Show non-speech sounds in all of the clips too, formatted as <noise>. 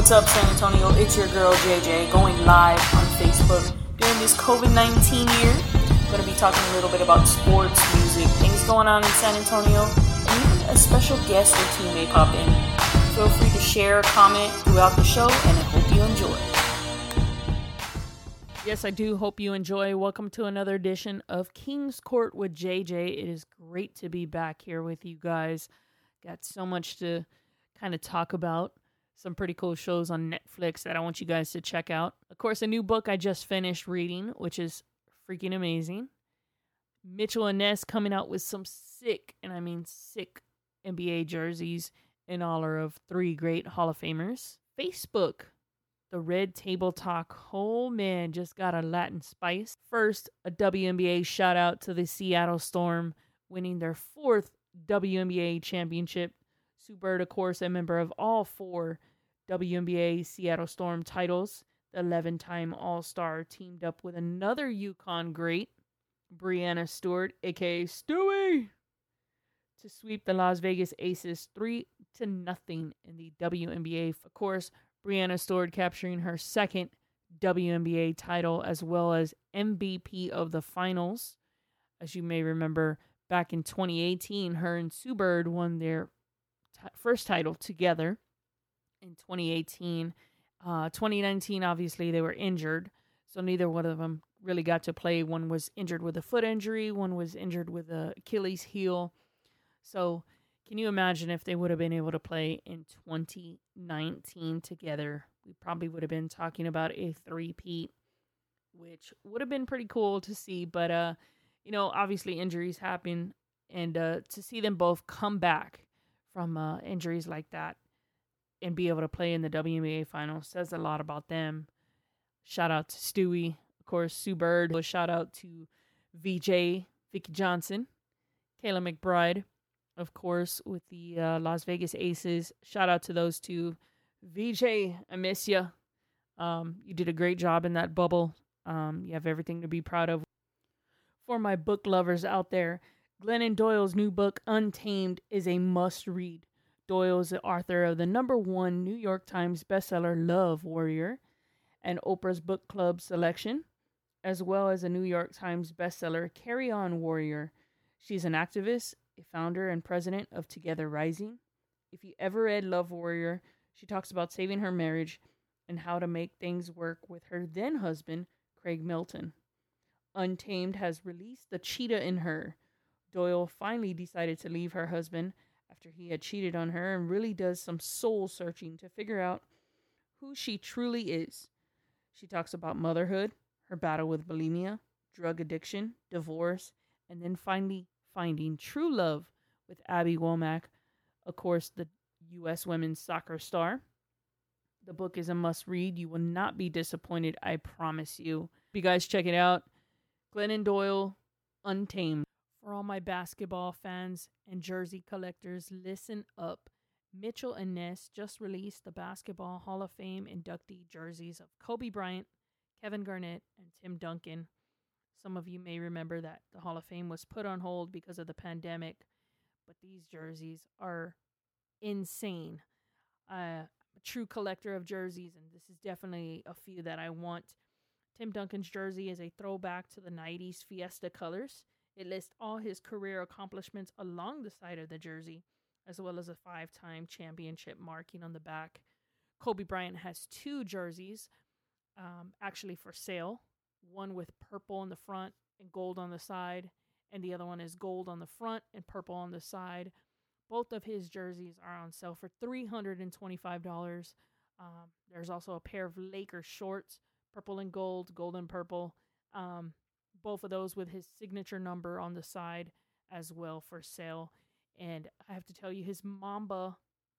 what's up, San Antonio? It's your girl JJ going live on Facebook during this COVID 19 year. I'm going to be talking a little bit about sports, music, things going on in San Antonio, and even a special guest or two may pop in. Feel free to share, comment throughout the show, and I hope you enjoy. Yes, I do hope you enjoy. Welcome to another edition of King's Court with JJ. It is great to be back here with you guys. Got so much to kind of talk about some pretty cool shows on Netflix that I want you guys to check out. Of course, a new book I just finished reading, which is freaking amazing. Mitchell and Ness coming out with some sick, and I mean sick, NBA jerseys in honor of three great Hall of Famers. Facebook, the Red Table Talk. Oh man, just got a Latin spice. First, a WNBA shout out to the Seattle Storm winning their fourth WNBA championship. Sue Bird, of course, a member of all four WNBA Seattle Storm titles. The 11 time All Star teamed up with another UConn great, Breanna Stewart, aka Stewie, to sweep the Las Vegas Aces 3 to nothing in the WNBA. Of course, Breanna Stewart capturing her second WNBA title as well as MVP of the finals. As you may remember, back in 2018, her and Sue Bird won their t- first title together in 2018. Uh, 2019, obviously, they were injured, so neither one of them really got to play. One was injured with a foot injury, one was injured with a Achilles heel. So, can you imagine if they would have been able to play in 2019 together? We probably would have been talking about a three-peat, which would have been pretty cool to see. But, uh, you know, obviously injuries happen, and uh, to see them both come back from uh, injuries like that and be able to play in the WNBA finals says a lot about them. Shout out to Stewie, of course, Sue Bird. A shout out to VJ, Vickie Johnson, Kayla McBride, of course, with the uh, Las Vegas Aces. Shout out to those two. VJ, I miss you. Um, you did a great job in that bubble. Um, you have everything to be proud of. For my book lovers out there, Glennon Doyle's new book, Untamed, is a must read. Doyle is the author of the number one New York Times bestseller Love Warrior and Oprah's Book Club selection, as well as a New York Times bestseller Carry On Warrior. She's an activist, a founder, and president of Together Rising. If you ever read Love Warrior, she talks about saving her marriage and how to make things work with her then husband, Craig Melton. Untamed has released the cheetah in her. Doyle finally decided to leave her husband after he had cheated on her and really does some soul searching to figure out who she truly is. She talks about motherhood, her battle with bulimia, drug addiction, divorce, and then finally finding true love with Abby Wambach, of course, the U.S. women's soccer star. The book is a must read. You will not be disappointed, I promise you. You guys check it out. Glennon Doyle, Untamed. For all my basketball fans and jersey collectors, listen up. Mitchell and Ness just released the Basketball Hall of Fame inductee jerseys of Kobe Bryant, Kevin Garnett, and Tim Duncan. Some of you may remember that the Hall of Fame was put on hold because of the pandemic, but these jerseys are insane. Uh, a true collector of jerseys, and this is definitely a few that I want. Tim Duncan's jersey is a throwback to the 90s Fiesta colors. It lists all his career accomplishments along the side of the jersey, as well as a five time championship marking on the back. Kobe Bryant has two jerseys um, actually for sale one with purple on the front and gold on the side, and the other one is gold on the front and purple on the side. Both of his jerseys are on sale for $325. Um, there's also a pair of Lakers shorts, purple and gold, gold and purple. Um, both of those with his signature number on the side as well for sale. And I have to tell you, his Mamba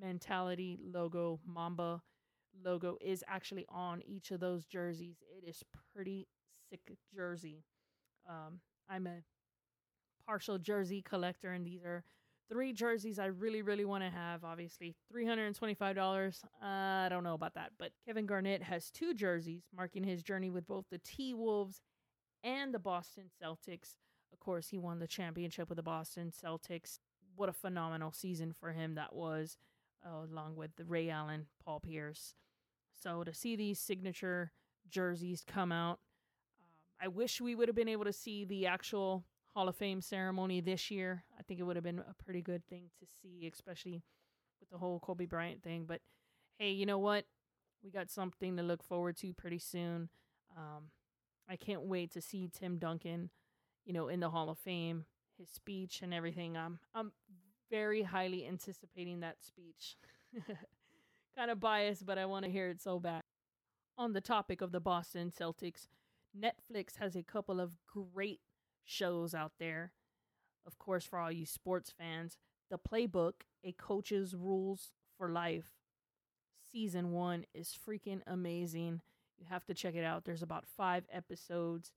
mentality logo, Mamba logo, is actually on each of those jerseys. It is pretty sick jersey. Um, I'm a partial jersey collector, and these are three jerseys I really, really want to have. Obviously, $325. Uh, I don't know about that. But Kevin Garnett has two jerseys, marking his journey with both the T Wolves and the Boston Celtics. Of course, he won the championship with the Boston Celtics. What a phenomenal season for him that was, uh, along with Ray Allen, Paul Pierce. So to see these signature jerseys come out, um, I wish we would have been able to see the actual Hall of Fame ceremony this year. I think it would have been a pretty good thing to see, especially with the whole Kobe Bryant thing. But hey, you know what? We got something to look forward to pretty soon. Um, I can't wait to see Tim Duncan, you know, in the Hall of Fame, his speech and everything. I'm I'm very highly anticipating that speech. <laughs> kind of biased, but I want to hear it so bad. On the topic of the Boston Celtics, Netflix has a couple of great shows out there. Of course, for all you sports fans, The Playbook, A Coach's Rules for Life. Season one is freaking amazing. You have to check it out. There's about five episodes.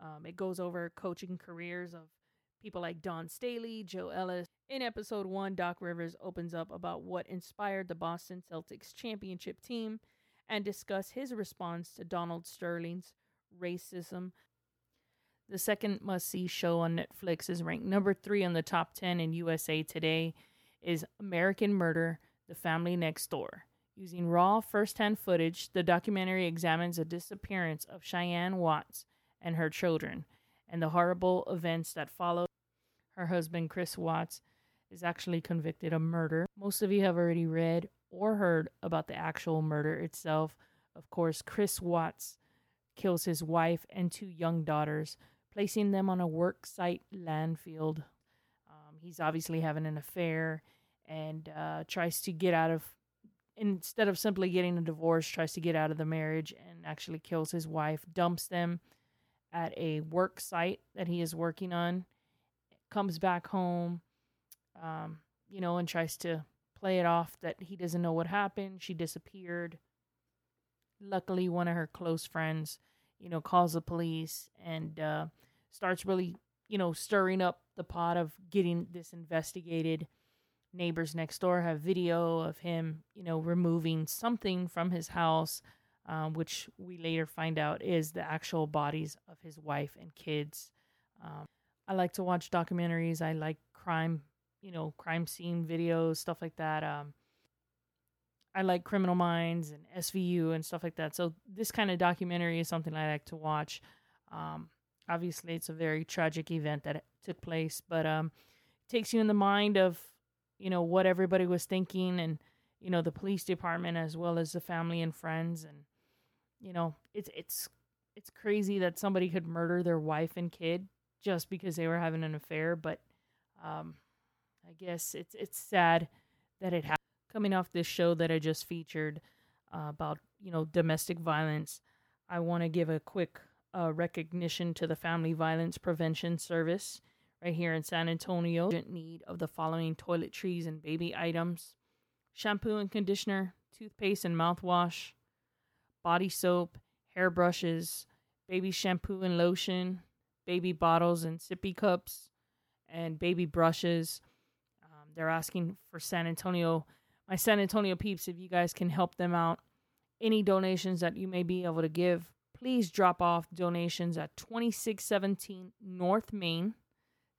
Um, it goes over coaching careers of people like Dawn Staley, Joe Ellis. In episode one, Doc Rivers opens up about what inspired the Boston Celtics championship team and discuss his response to Donald Sterling's racism. The second must see show on Netflix is ranked number three on the top 10 in USA Today is American Murder The Family Next Door. Using raw first hand footage, the documentary examines the disappearance of Shanann Watts and her children and the horrible events that followed. Her husband, Chris Watts, is actually convicted of murder. Most of you have already read or heard about the actual murder itself. Of course, Chris Watts kills his wife and two young daughters, placing them on a work site landfill. Um, he's obviously having an affair and uh, tries to get out of instead of simply getting a divorce, tries to get out of the marriage and actually kills his wife, dumps them at a work site that he is working on, comes back home, um, you know, and tries to play it off that he doesn't know what happened. She disappeared. Luckily, one of her close friends, you know, calls the police and uh, starts really, you know, stirring up the pot of getting this investigated neighbors next door have video of him, you know, removing something from his house, um, which we later find out is the actual bodies of his wife and kids. Um, I like to watch documentaries. I like crime, you know, crime scene videos, stuff like that. Um, I like Criminal Minds and SVU and stuff like that. So this kind of documentary is something I like to watch. Um, obviously, it's a very tragic event that took place, but um, takes you in the mind of you know what everybody was thinking and you know the police department as well as the family and friends. And you know it's it's it's crazy that somebody could murder their wife and kid just because they were having an affair. But um i guess it's it's sad that it happened. Coming off this show that i just featured uh, about you know domestic violence i want to give a quick uh, recognition to the family violence prevention service right here in San Antonio. Need of the following toiletries and baby items shampoo and conditioner, toothpaste and mouthwash, body soap, hair brushes, baby shampoo and lotion, baby bottles and sippy cups, and baby brushes. Um, they're asking for San Antonio, my San Antonio peeps, if you guys can help them out. Any donations that you may be able to give, please drop off donations at 2617 North Main,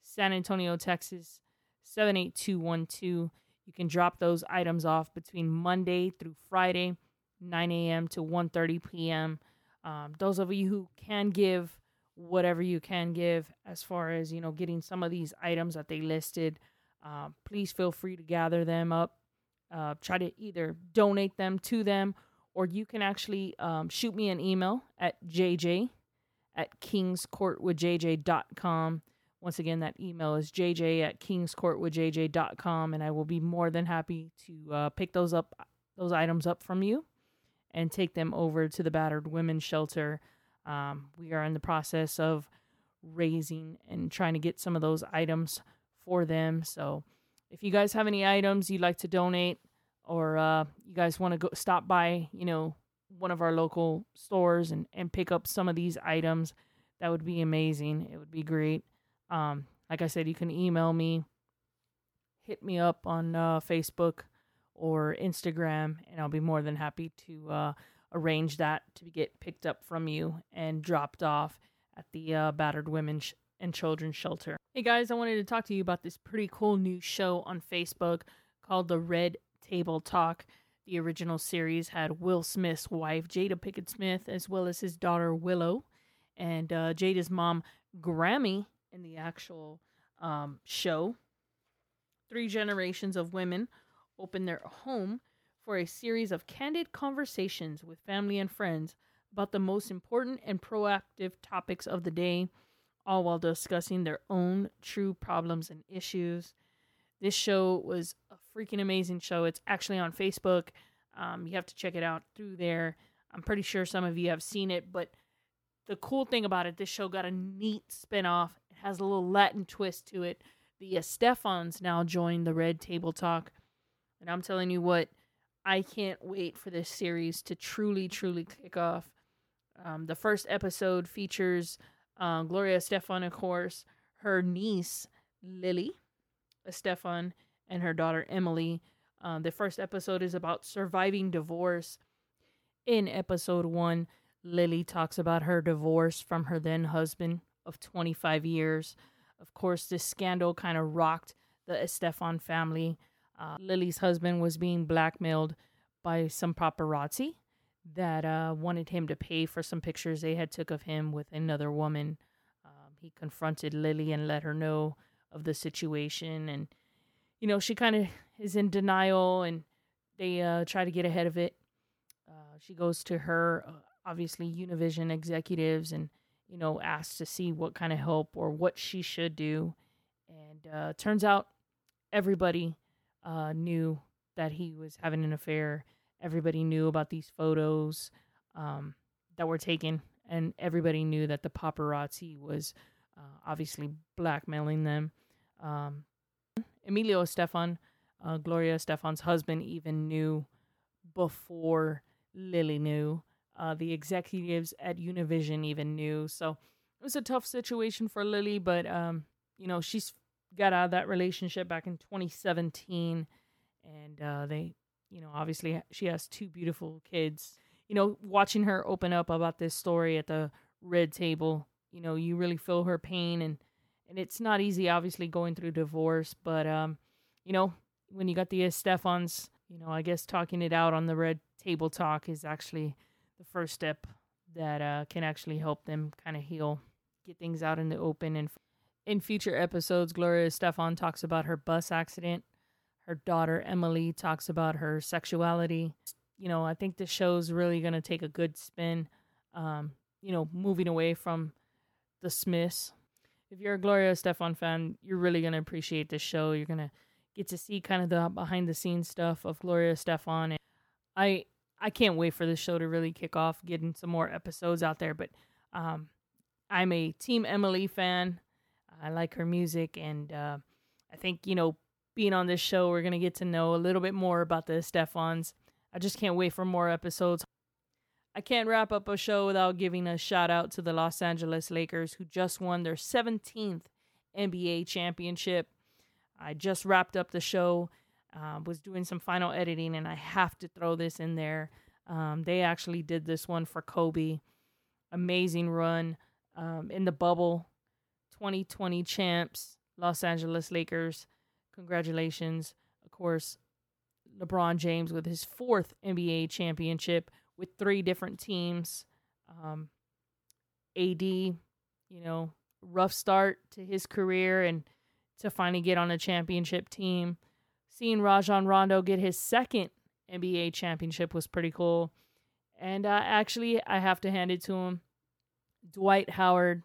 San Antonio, Texas 78212. You can drop those items off between Monday through Friday, 9 a.m. to 1:30 p.m. Um, those of you who can give whatever you can give as far as you know getting some of these items that they listed uh, please feel free to gather them up uh, try to either donate them to them or you can actually um, shoot me an email at jj at kingscourtwithjj.com once again, that email is jj at kingscourtwithjj.com, and I will be more than happy to uh, pick those up, those items up from you, and take them over to the battered women's shelter. Um, we are in the process of raising and trying to get some of those items for them. So, if you guys have any items you'd like to donate, or uh, you guys want to go stop by, you know, one of our local stores and and pick up some of these items, that would be amazing. It would be great. Um, like I said, you can email me, hit me up on uh, Facebook or Instagram, and I'll be more than happy to uh, arrange that to get picked up from you and dropped off at the uh, Battered Women sh- and Children's Shelter. Hey guys, I wanted to talk to you about this pretty cool new show on Facebook called The Red Table Talk. The original series had Will Smith's wife, Jada Pinkett Smith, as well as his daughter, Willow, and uh, Jada's mom, Gammy, in the actual um, show. Three generations of women open their home for a series of candid conversations with family and friends about the most important and proactive topics of the day, all while discussing their own true problems and issues. This show was a freaking amazing show. It's actually on Facebook. Um, you have to check it out through there. I'm pretty sure some of you have seen it, but the cool thing about it, this show got a neat spinoff. It has a little Latin twist to it. The Estefans now join the Red Table Talk. And I'm telling you what, I can't wait for this series to truly, truly kick off. Um, the first episode features uh, Gloria Estefan, of course, her niece, Lily Estefan, and her daughter, Emily. Uh, the first episode is about surviving divorce. In episode one, Lily talks about her divorce from her then husband of 25 years. Of course, this scandal kind of rocked the Estefan family. Uh, Lily's husband was being blackmailed by some paparazzi that uh, wanted him to pay for some pictures they had took of him with another woman. Um, he confronted Lily and let her know of the situation, and you know she kind of is in denial, and they uh, try to get ahead of it. Uh, she goes to her uh, obviously Univision executives and you know asked to see what kind of help or what she should do, and uh, turns out everybody uh, knew that he was having an affair. Everybody knew about these photos um, that were taken, and everybody knew that the paparazzi was uh, obviously blackmailing them. Um, Emilio Estefan, uh, Gloria Estefan's husband, even knew before Lily knew. Uh, the executives at Univision even knew. So it was a tough situation for Lily, but um, you know she's got out of that relationship back in 2017, and uh, they, you know, obviously she has two beautiful kids. You know, watching her open up about this story at the red table, you know, you really feel her pain, and and it's not easy, obviously, going through divorce, but um, you know, when you got the Estefans, you know, I guess talking it out on the red table talk is actually the first step that uh, can actually help them kind of heal, get things out in the open, and in future episodes, Gloria Estefan talks about her bus accident. Her daughter Emily talks about her sexuality. You know, I think the show's really going to take a good spin, um, you know, moving away from the Smiths. If you're a Gloria Estefan fan, you're really going to appreciate this show. You're going to get to see kind of the behind the scenes stuff of Gloria Estefan. And I I can't wait for this show to really kick off, getting some more episodes out there. But um, I'm a Team Emily fan. I like her music, and uh, I think you know, being on this show, we're gonna get to know a little bit more about the Estefans. I just can't wait for more episodes. I can't wrap up a show without giving a shout out to the Los Angeles Lakers, who just won their 17th NBA championship. I just wrapped up the show, uh, was doing some final editing, and I have to throw this in there. Um, they actually did this one for Kobe. Amazing run um, in the bubble. 2020 champs, Los Angeles Lakers. Congratulations. Of course, LeBron James with his fourth NBA championship with three different teams. Um, AD, you know, rough start to his career and to finally get on a championship team. Seeing Rajon Rondo get his second NBA championship was pretty cool. And uh, actually, I have to hand it to him. Dwight Howard,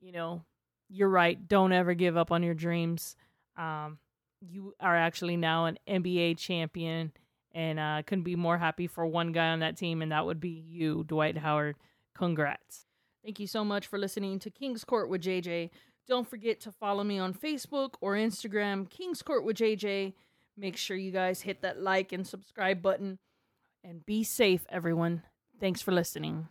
you know, you're right. Don't ever give up on your dreams. Um, you are actually now an NBA champion, and uh, couldn't be more happy for one guy on that team, and that would be you, Dwight Howard. Congrats. Thank you so much for listening to King's Court with JJ. Don't forget to follow me on Facebook or Instagram, King's Court with JJ. Make sure you guys hit that like and subscribe button. And be safe, everyone. Thanks for listening.